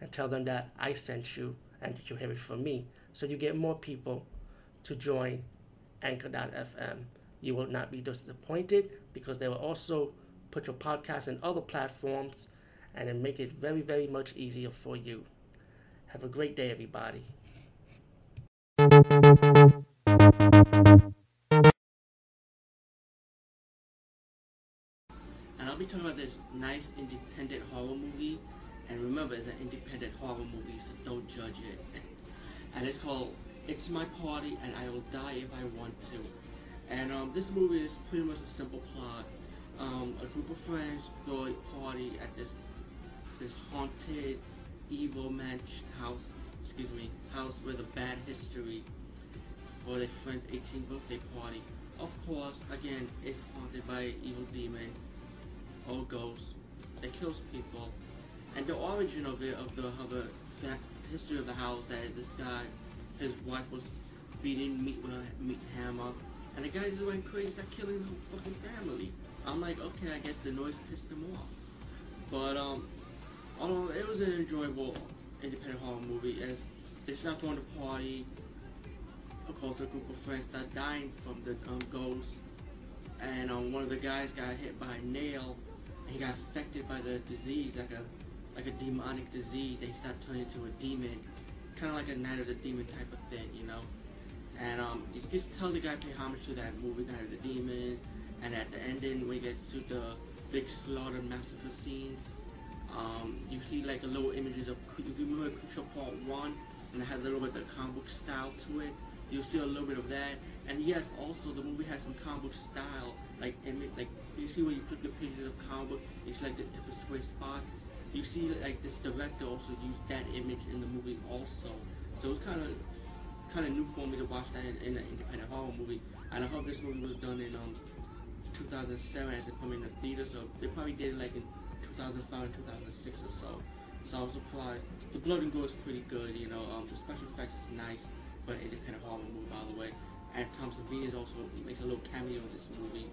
and tell them that I sent you and that you have it from me. So you get more people to join Anchor.fm. You will not be disappointed because they will also put your podcast in other platforms and then make it very, very much easier for you. Have a great day, everybody. And I'll be talking about this nice independent horror movie. Remember, an independent horror movie, so don't judge it. and it's called It's My Party and I Will Die If I Want To. And um, this movie is pretty much a simple plot. Um, a group of friends throw a party at this this haunted, evil mansion house, excuse me, house with a bad history for their friend's 18th birthday party. Of course, again, it's haunted by an evil demon or ghost that kills people. And the origin of it, of the, of the history of the house, that this guy, his wife was beating meat with a meat hammer, and the guy's going crazy, start killing the whole fucking family. I'm like, okay, I guess the noise pissed him off. But um, although it was an enjoyable independent horror movie, as they start throwing the party. Of course, a group of friends start dying from the um, ghost, and um, one of the guys got hit by a nail, and he got affected by the disease, like a like a demonic disease. They start turning into a demon, kind of like a Night of the Demon type of thing, you know. And um, you can just tell the guy pay homage to that movie, Night of the Demons. And at the ending, when he gets to the big slaughter massacre scenes, um, you see like a little images of, if you remember Creepshow Part 1, and it has a little bit of the comic book style to it, you'll see a little bit of that. And yes, also the movie has some comic book style, like image, like you see when you click the pages of comic book, see like the different square spots. You see like this director also used that image in the movie also. So it's kind of kind of new for me to watch that in, in an independent horror movie. And I hope this movie was done in um 2007 as it come in the theater. So they probably did it like in 2005 and 2006 or so. So I was surprised. The blood and gore is pretty good, you know. Um, the special effects is nice for an independent horror movie, by the way. And Tom Savini also makes a little cameo in this movie.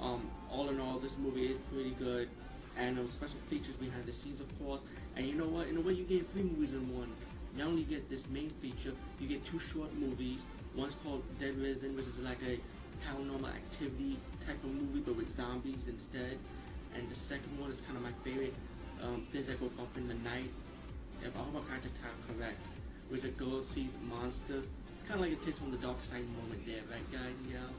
Um, all in all, this movie is pretty good. And um, special features behind the scenes, of course. And you know what? In a way, you get three movies in one. Not only get this main feature, you get two short movies. One's called Dead Risen, which is like a paranormal activity type of movie, but with zombies instead. And the second one is kind of my favorite, um, things that go up in the night. If I got the title correct, which a girl sees monsters, kind of like it Tales from the Darkside moment there, right, guys gals?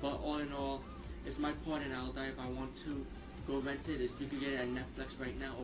But all in all, it's my part, and I'll die if I want to. Go rent it. It's, you can get it at Netflix right now.